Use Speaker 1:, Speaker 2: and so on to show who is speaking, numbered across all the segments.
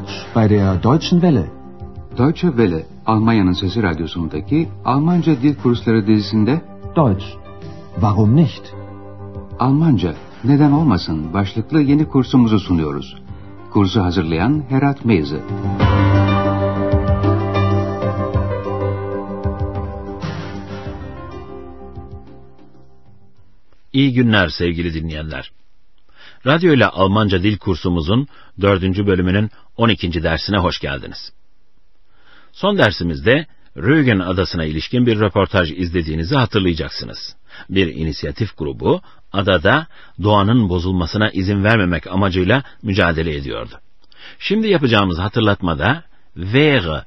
Speaker 1: Deutsch bei der Deutschen Welle.
Speaker 2: Deutsche Welle, Almanya'nın Sesi Radyosu'ndaki Almanca Dil Kursları dizisinde
Speaker 1: Deutsch. Warum nicht?
Speaker 2: Almanca, neden olmasın başlıklı yeni kursumuzu sunuyoruz. Kursu hazırlayan Herat Meyzi.
Speaker 3: İyi günler sevgili dinleyenler. Radyo ile Almanca dil kursumuzun dördüncü bölümünün 12. dersine hoş geldiniz. Son dersimizde Rügen adasına ilişkin bir röportaj izlediğinizi hatırlayacaksınız. Bir inisiyatif grubu adada doğanın bozulmasına izin vermemek amacıyla mücadele ediyordu. Şimdi yapacağımız hatırlatmada wäre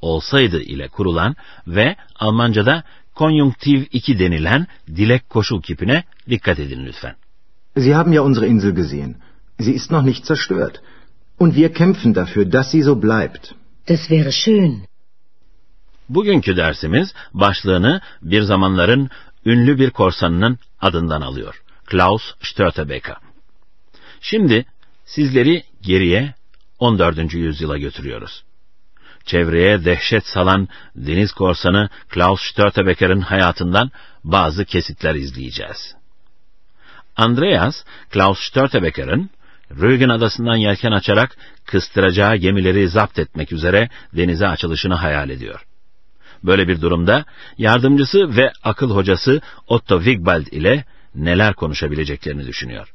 Speaker 3: olsaydı ile kurulan ve Almanca'da konjunktiv 2 denilen dilek koşul kipine dikkat edin lütfen.
Speaker 4: Sie haben ja unsere Insel gesehen. Sie ist noch nicht zerstört. Und wir kämpfen dafür, dass sie so bleibt.
Speaker 5: Das wäre schön.
Speaker 3: Bugünkü dersimiz başlığını bir zamanların ünlü bir korsanının adından alıyor. Klaus Störtebeker. Şimdi sizleri geriye 14. yüzyıla götürüyoruz. Çevreye dehşet salan deniz korsanı Klaus Störtebeker'in hayatından bazı kesitler izleyeceğiz. Andreas, Klaus Störtebeker'in Rügen adasından yelken açarak kıstıracağı gemileri zapt etmek üzere denize açılışını hayal ediyor. Böyle bir durumda yardımcısı ve akıl hocası Otto Wigbald ile neler konuşabileceklerini düşünüyor.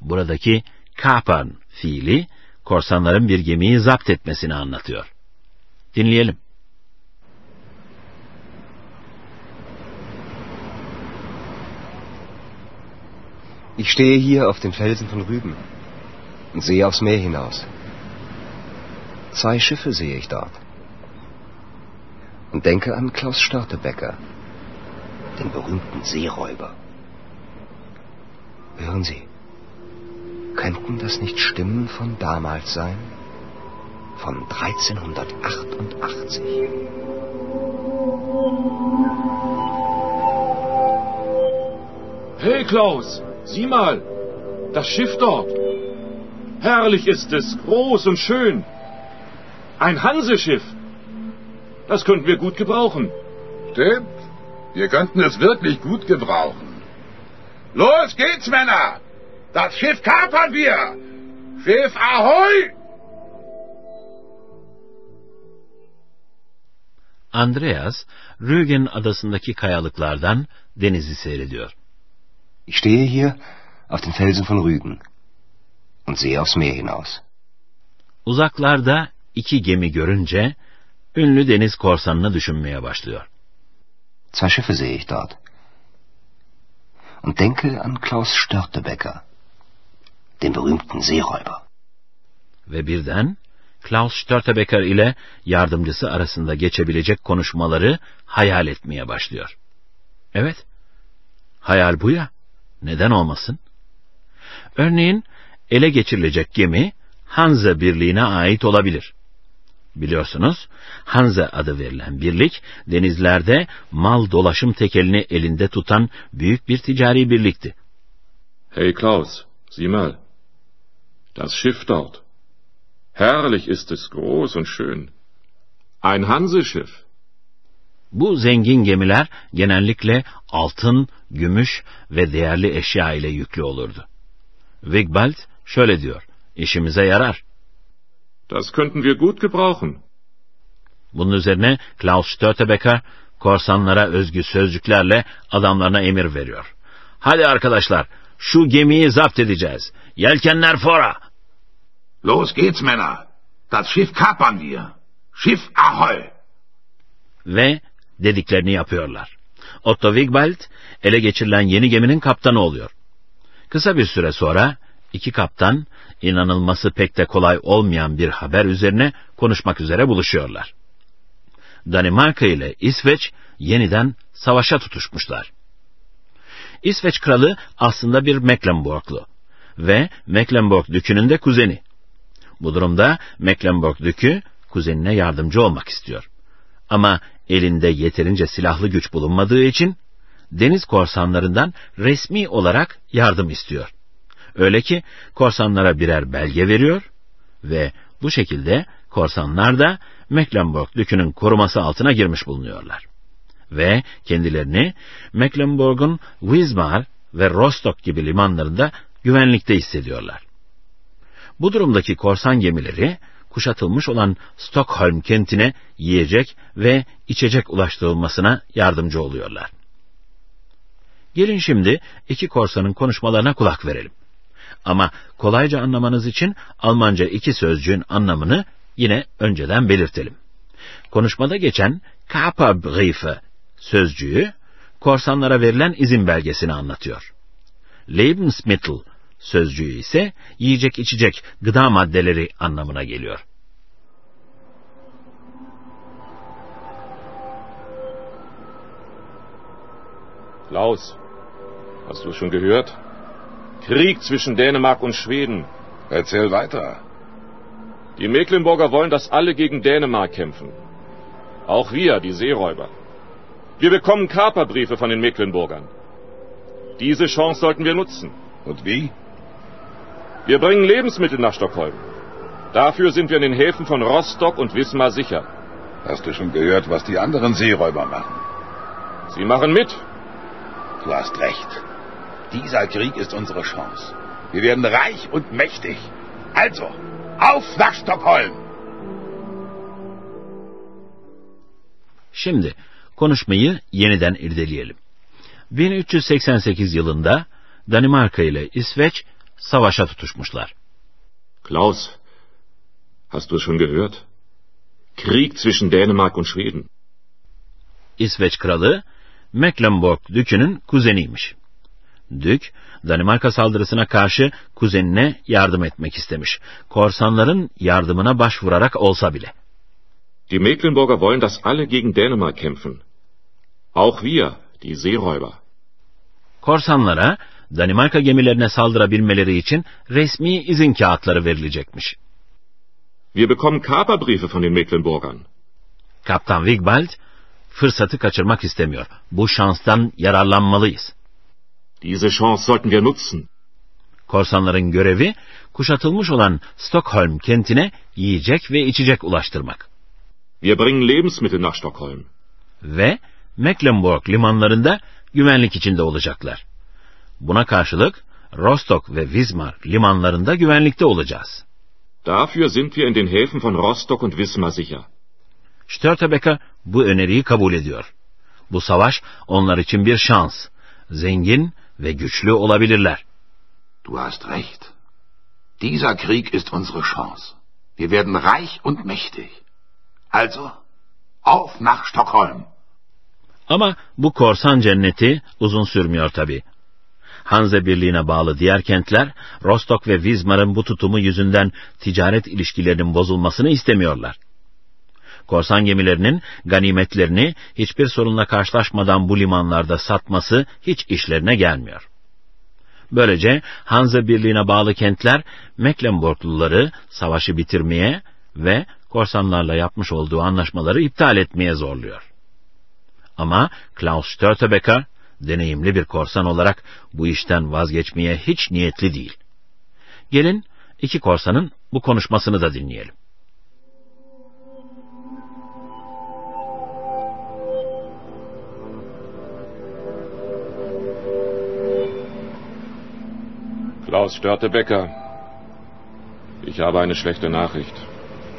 Speaker 3: Buradaki kapern fiili korsanların bir gemiyi zapt etmesini anlatıyor. Dinleyelim.
Speaker 6: Ich stehe hier auf dem Felsen von Rügen und sehe aufs Meer hinaus. Zwei Schiffe sehe ich dort. Und denke an Klaus Störtebecker, den berühmten Seeräuber. Hören Sie, könnten das nicht Stimmen von damals sein? Von 1388.
Speaker 7: Hey Klaus, sieh mal, das Schiff dort. Herrlich ist es, groß und schön. Ein Hanseschiff. Das könnten wir gut gebrauchen.
Speaker 8: Stimmt. Wir könnten es wirklich gut gebrauchen. Los geht's, Männer! Das Schiff kapern wir! Schiff Ahoi!
Speaker 3: Andreas, Rügen adasındaki kayalıklardan denizi seyrediyor.
Speaker 6: Ich stehe hier auf den Felsen von Rügen und sehe aufs Meer hinaus.
Speaker 3: Uzaklarda iki gemi görünce ünlü deniz korsanını düşünmeye başlıyor.
Speaker 6: Zwei Schiffe sehe ich dort. Und denke an Klaus Störtebecker, den berühmten Seeräuber.
Speaker 3: Ve birden Klaus Störtebeker ile yardımcısı arasında geçebilecek konuşmaları hayal etmeye başlıyor. Evet, hayal bu ya, neden olmasın? Örneğin ele geçirilecek gemi Hanze Birliği'ne ait olabilir. Biliyorsunuz, Hanze adı verilen birlik, denizlerde mal dolaşım tekelini elinde tutan büyük bir ticari birlikti.
Speaker 7: Hey Klaus, sieh mal. Das Schiff dort. Herrlich ist es, groß und schön. Ein Hanseschiff.
Speaker 3: Bu zengin gemiler genellikle altın, gümüş ve değerli eşya ile yüklü olurdu. Wigbald şöyle diyor, işimize yarar.
Speaker 7: Das könnten wir gut gebrauchen.
Speaker 3: Bunun üzerine Klaus Störtebeker korsanlara özgü sözcüklerle adamlarına emir veriyor. Hadi arkadaşlar, şu gemiyi zapt edeceğiz. Yelkenler fora.
Speaker 8: Los geht's, Männer! Das Schiff kapern wir! Schiff Ahoi!
Speaker 3: Ve dediklerini yapıyorlar. Otto Wigbald ele geçirilen yeni geminin kaptanı oluyor. Kısa bir süre sonra iki kaptan inanılması pek de kolay olmayan bir haber üzerine konuşmak üzere buluşuyorlar. Danimarka ile İsveç yeniden savaşa tutuşmuşlar. İsveç kralı aslında bir Mecklenburglu ve Mecklenburg dükünün de kuzeni. Bu durumda Mecklenburg dükü kuzenine yardımcı olmak istiyor. Ama elinde yeterince silahlı güç bulunmadığı için deniz korsanlarından resmi olarak yardım istiyor. Öyle ki korsanlara birer belge veriyor ve Bu şekilde korsanlar da Mecklenburg Dükü'nün koruması altına girmiş bulunuyorlar. Ve kendilerini Mecklenburg'un Wismar ve Rostock gibi limanlarında güvenlikte hissediyorlar. Bu durumdaki korsan gemileri kuşatılmış olan Stockholm kentine yiyecek ve içecek ulaştırılmasına yardımcı oluyorlar. Gelin şimdi iki korsanın konuşmalarına kulak verelim. Ama kolayca anlamanız için Almanca iki sözcüğün anlamını yine önceden belirtelim. Konuşmada geçen Kaperbriefe sözcüğü korsanlara verilen izin belgesini anlatıyor. Lebensmittel sözcüğü ise yiyecek içecek gıda maddeleri anlamına geliyor.
Speaker 7: Klaus, hast du schon gehört? Krieg zwischen Dänemark und Schweden.
Speaker 8: Erzähl weiter.
Speaker 7: Die Mecklenburger wollen, dass alle gegen Dänemark kämpfen. Auch wir, die Seeräuber. Wir bekommen Kaperbriefe von den Mecklenburgern. Diese Chance sollten wir nutzen.
Speaker 8: Und wie?
Speaker 7: Wir bringen Lebensmittel nach Stockholm. Dafür sind wir in den Häfen von Rostock und Wismar sicher.
Speaker 8: Hast du schon gehört, was die anderen Seeräuber machen?
Speaker 7: Sie machen mit.
Speaker 8: Du hast recht. Dieser Krieg ist unsere Chance. Wir werden reich und mächtig. Also, auf nach Stockholm!
Speaker 3: Şimdi konuşmayı yeniden irdeleyelim. 1388 yılında Danimarka ile İsveç savaşa tutuşmuşlar.
Speaker 7: Klaus, hast du schon gehört? Krieg zwischen Dänemark und Schweden.
Speaker 3: İsveç kralı Mecklenburg Dükü'nün kuzeniymiş. Dük, Danimarka saldırısına karşı kuzenine yardım etmek istemiş. Korsanların yardımına başvurarak olsa bile.
Speaker 7: Die Mecklenburger wollen, dass alle gegen Dänemark kämpfen. Auch wir, die Seeräuber.
Speaker 3: Korsanlara Danimarka gemilerine saldırabilmeleri için resmi izin kağıtları verilecekmiş.
Speaker 7: Wir bekommen Kaperbriefe von den Mecklenburgern.
Speaker 3: Kaptan Wigbald fırsatı kaçırmak istemiyor. Bu şanstan yararlanmalıyız.
Speaker 7: Diese Chance sollten wir nutzen.
Speaker 3: Korsanların görevi kuşatılmış olan Stockholm kentine yiyecek ve içecek ulaştırmak.
Speaker 7: Wir bringen Lebensmittel nach Stockholm.
Speaker 3: Ve Mecklenburg limanlarında güvenlik içinde olacaklar. Buna karşılık Rostock ve Wismar limanlarında güvenlikte olacağız.
Speaker 7: Dafür sind wir in den Häfen von Rostock und Wismar sicher.
Speaker 3: Störtebeker bu öneriyi kabul ediyor. Bu savaş onlar için bir şans. Zengin ve güçlü olabilirler.
Speaker 8: Du hast recht. Dieser Krieg ist unsere Chance. Wir werden reich und mächtig. Also, auf nach Stockholm!
Speaker 3: Ama bu korsan cenneti uzun sürmüyor tabi. Hanze Birliği'ne bağlı diğer kentler, Rostock ve Wismar'ın bu tutumu yüzünden ticaret ilişkilerinin bozulmasını istemiyorlar. Korsan gemilerinin ganimetlerini hiçbir sorunla karşılaşmadan bu limanlarda satması hiç işlerine gelmiyor. Böylece Hanze Birliği'ne bağlı kentler Mecklenburgluları savaşı bitirmeye ve korsanlarla yapmış olduğu anlaşmaları iptal etmeye zorluyor. Ama Klaus Störtebeker deneyimli bir korsan olarak bu işten vazgeçmeye hiç niyetli değil. Gelin iki korsanın bu konuşmasını da dinleyelim.
Speaker 7: Klaus Störtebecker, ich habe eine schlechte Nachricht.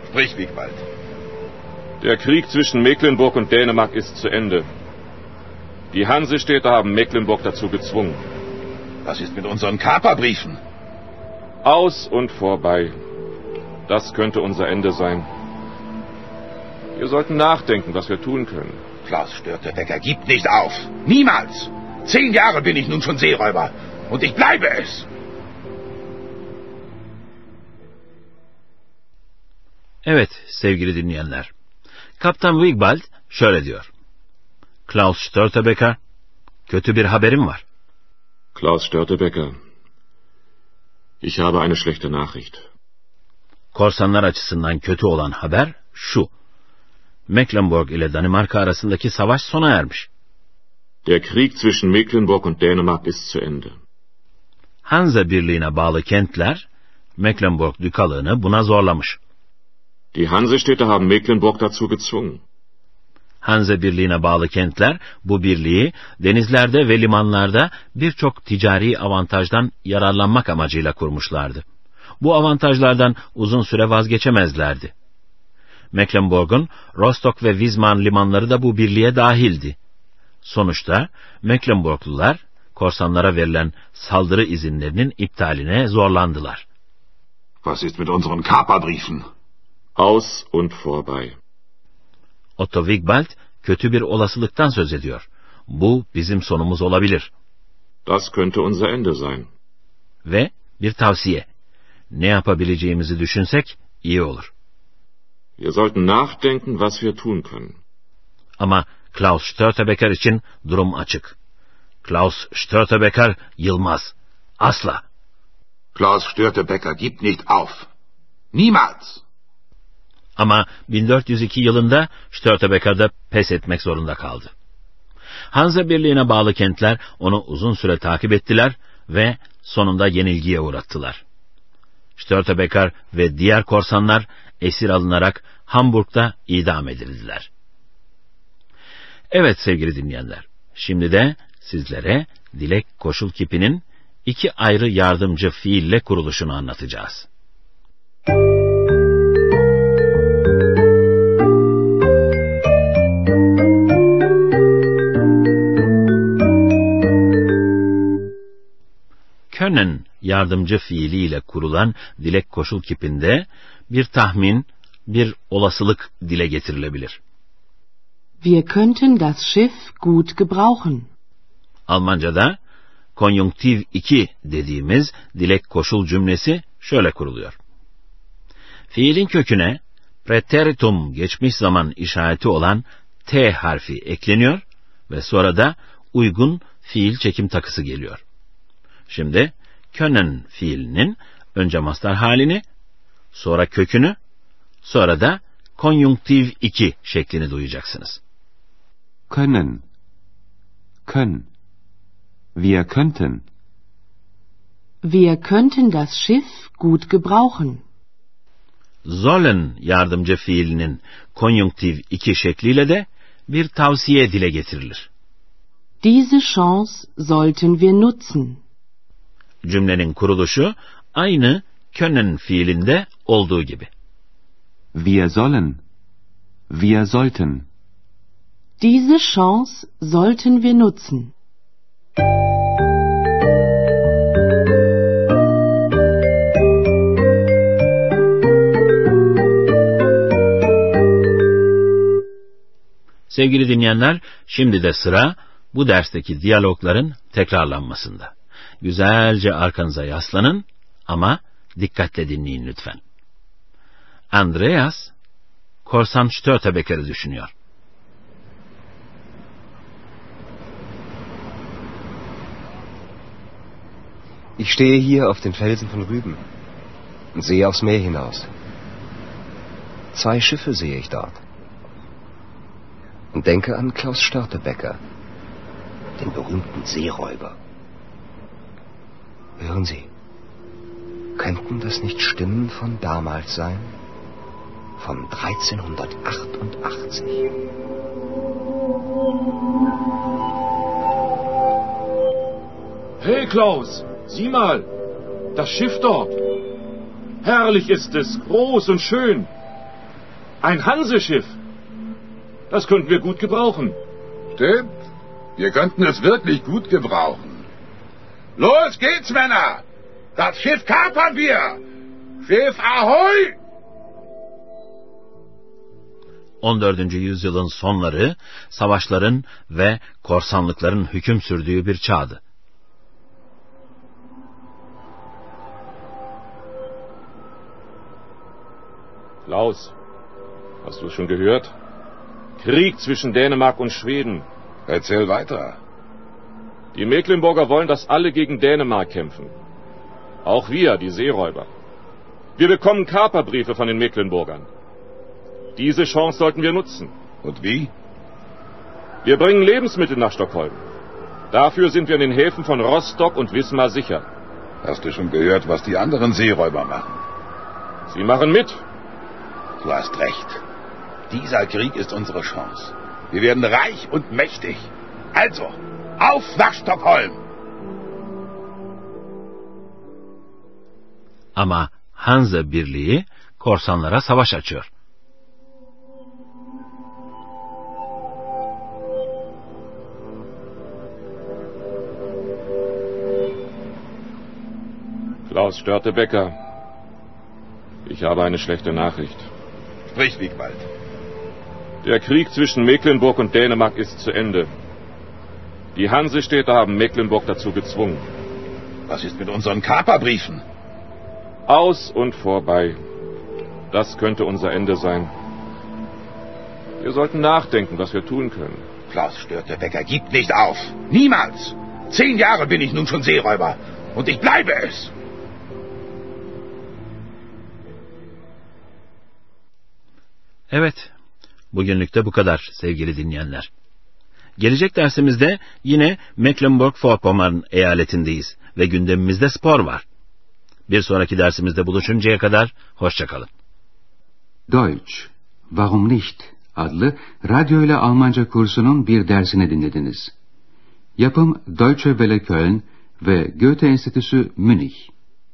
Speaker 8: Sprich, Wigwald.
Speaker 7: Der Krieg zwischen Mecklenburg und Dänemark ist zu Ende. Die Hansestädte haben Mecklenburg dazu gezwungen.
Speaker 8: Was ist mit unseren Kaperbriefen?
Speaker 7: Aus und vorbei. Das könnte unser Ende sein. Wir sollten nachdenken, was wir tun können.
Speaker 8: Klaus Störtebecker gibt nicht auf. Niemals. Zehn Jahre bin ich nun schon Seeräuber. Und ich bleibe es.
Speaker 3: Evet sevgili dinleyenler. Kaptan Wigbald şöyle diyor. Klaus Störtebeker, kötü bir haberim var.
Speaker 7: Klaus Störtebecker, ich habe eine schlechte Nachricht.
Speaker 3: Korsanlar açısından kötü olan haber şu. Mecklenburg ile Danimarka arasındaki savaş sona ermiş.
Speaker 7: Der Krieg zwischen Mecklenburg und Dänemark ist zu Ende.
Speaker 3: Hansa Birliği'ne bağlı kentler Mecklenburg dükalığını buna zorlamış.
Speaker 7: Die Hansestädte haben Mecklenburg dazu gezwungen.
Speaker 3: Hanze Birliği'ne bağlı kentler bu birliği denizlerde ve limanlarda birçok ticari avantajdan yararlanmak amacıyla kurmuşlardı. Bu avantajlardan uzun süre vazgeçemezlerdi. Mecklenburg'un Rostock ve Wismar limanları da bu birliğe dahildi. Sonuçta Mecklenburglular korsanlara verilen saldırı izinlerinin iptaline zorlandılar.
Speaker 8: Was ist mit unseren Kaperbriefen?
Speaker 7: Aus und vorbei.
Speaker 3: Otto Wigbald kötü bir olasılıktan söz ediyor. Bu bizim sonumuz olabilir.
Speaker 7: Das könnte unser Ende sein.
Speaker 3: Ve bir tavsiye. Ne yapabileceğimizi düşünsek iyi olur.
Speaker 7: Wir sollten nachdenken, was wir tun können.
Speaker 3: Ama Klaus Störtebeker için durum açık. Klaus Störtebeker yılmaz. Asla.
Speaker 8: Klaus Störtebecker gibt nicht auf. Niemals.
Speaker 3: Ama 1402 yılında Störtebeker de pes etmek zorunda kaldı. Hansa Birliği'ne bağlı kentler onu uzun süre takip ettiler ve sonunda yenilgiye uğrattılar. Störtebeker ve diğer korsanlar esir alınarak Hamburg'da idam edildiler. Evet sevgili dinleyenler, şimdi de sizlere Dilek Koşul Kipi'nin iki ayrı yardımcı fiille kuruluşunu anlatacağız. Können yardımcı fiiliyle kurulan dilek koşul kipinde bir tahmin, bir olasılık dile getirilebilir.
Speaker 5: Wir könnten das Schiff gut gebrauchen.
Speaker 3: Almanca'da konjunktiv 2 dediğimiz dilek koşul cümlesi şöyle kuruluyor. Fiilin köküne preteritum geçmiş zaman işareti olan T harfi ekleniyor ve sonra da uygun fiil çekim takısı geliyor. Şimdi können fiilinin önce mastar halini, sonra kökünü, sonra da konjunktiv 2 şeklini duyacaksınız.
Speaker 2: Können. Können. Wir könnten.
Speaker 5: Wir könnten das Schiff gut gebrauchen.
Speaker 3: Sollen yardımcı fiilinin konjunktiv 2 şekliyle de bir tavsiye dile getirilir.
Speaker 5: Diese Chance sollten wir nutzen.
Speaker 3: Cümlenin kuruluşu aynı können fiilinde olduğu gibi.
Speaker 2: Wir sollen. Wir sollten.
Speaker 5: Diese Chance sollten wir nutzen.
Speaker 3: Sevgili dinleyenler, şimdi de sıra bu dersteki diyalogların tekrarlanmasında. Güzelce arkanıza yaslanın ama dikkatle dinleyin lütfen. Andreas, korsan Störtebeker'i düşünüyor.
Speaker 6: Ich stehe hier auf den Felsen von Rüben und sehe aufs Meer hinaus. Zwei Schiffe sehe ich dort. Und denke an Klaus Störtebecker, den berühmten Seeräuber. Hören Sie, könnten das nicht Stimmen von damals sein? Von 1388.
Speaker 7: Hey Klaus, sieh mal, das Schiff dort. Herrlich ist es, groß und schön. Ein Hanseschiff. Das könnten wir gut gebrauchen.
Speaker 8: Stimmt. Wir könnten es wirklich gut gebrauchen. Los geht's, Männer! Das Schiff kapern wir! Schiff Ahoi!
Speaker 3: 14. yüzyılın sonları savaşların ve korsanlıkların hüküm sürdüğü bir çağdı.
Speaker 7: Klaus, hast du es schon gehört? Krieg zwischen Dänemark und Schweden.
Speaker 8: Erzähl weiter.
Speaker 7: Die Mecklenburger wollen, dass alle gegen Dänemark kämpfen. Auch wir, die Seeräuber. Wir bekommen Kaperbriefe von den Mecklenburgern. Diese Chance sollten wir nutzen.
Speaker 8: Und wie?
Speaker 7: Wir bringen Lebensmittel nach Stockholm. Dafür sind wir in den Häfen von Rostock und Wismar sicher.
Speaker 8: Hast du schon gehört, was die anderen Seeräuber machen?
Speaker 7: Sie machen mit.
Speaker 8: Du hast recht. Dieser Krieg ist unsere Chance. Wir werden reich und mächtig. Also, auf nach Stockholm!
Speaker 3: Ama Hansa Birliği korsanlara savaş açıyor.
Speaker 7: Klaus Störtebecker, ich habe eine schlechte Nachricht.
Speaker 8: Sprich, Wiegwald.
Speaker 7: Der Krieg zwischen Mecklenburg und Dänemark ist zu Ende. Die Hansestädte haben Mecklenburg dazu gezwungen.
Speaker 8: Was ist mit unseren Kaperbriefen?
Speaker 7: Aus und vorbei. Das könnte unser Ende sein. Wir sollten nachdenken, was wir tun können.
Speaker 8: Klaus Störtebecker gibt nicht auf. Niemals. Zehn Jahre bin ich nun schon Seeräuber. Und ich bleibe es.
Speaker 3: Evet, bugünlük de bu kadar sevgili dinleyenler. Gelecek dersimizde yine Mecklenburg-Vorpommern eyaletindeyiz ve gündemimizde spor var. Bir sonraki dersimizde buluşuncaya kadar hoşçakalın.
Speaker 2: Deutsch, Warum nicht? adlı radyo ile Almanca kursunun bir dersini dinlediniz. Yapım Deutsche Welle Köln ve Goethe Enstitüsü Münih.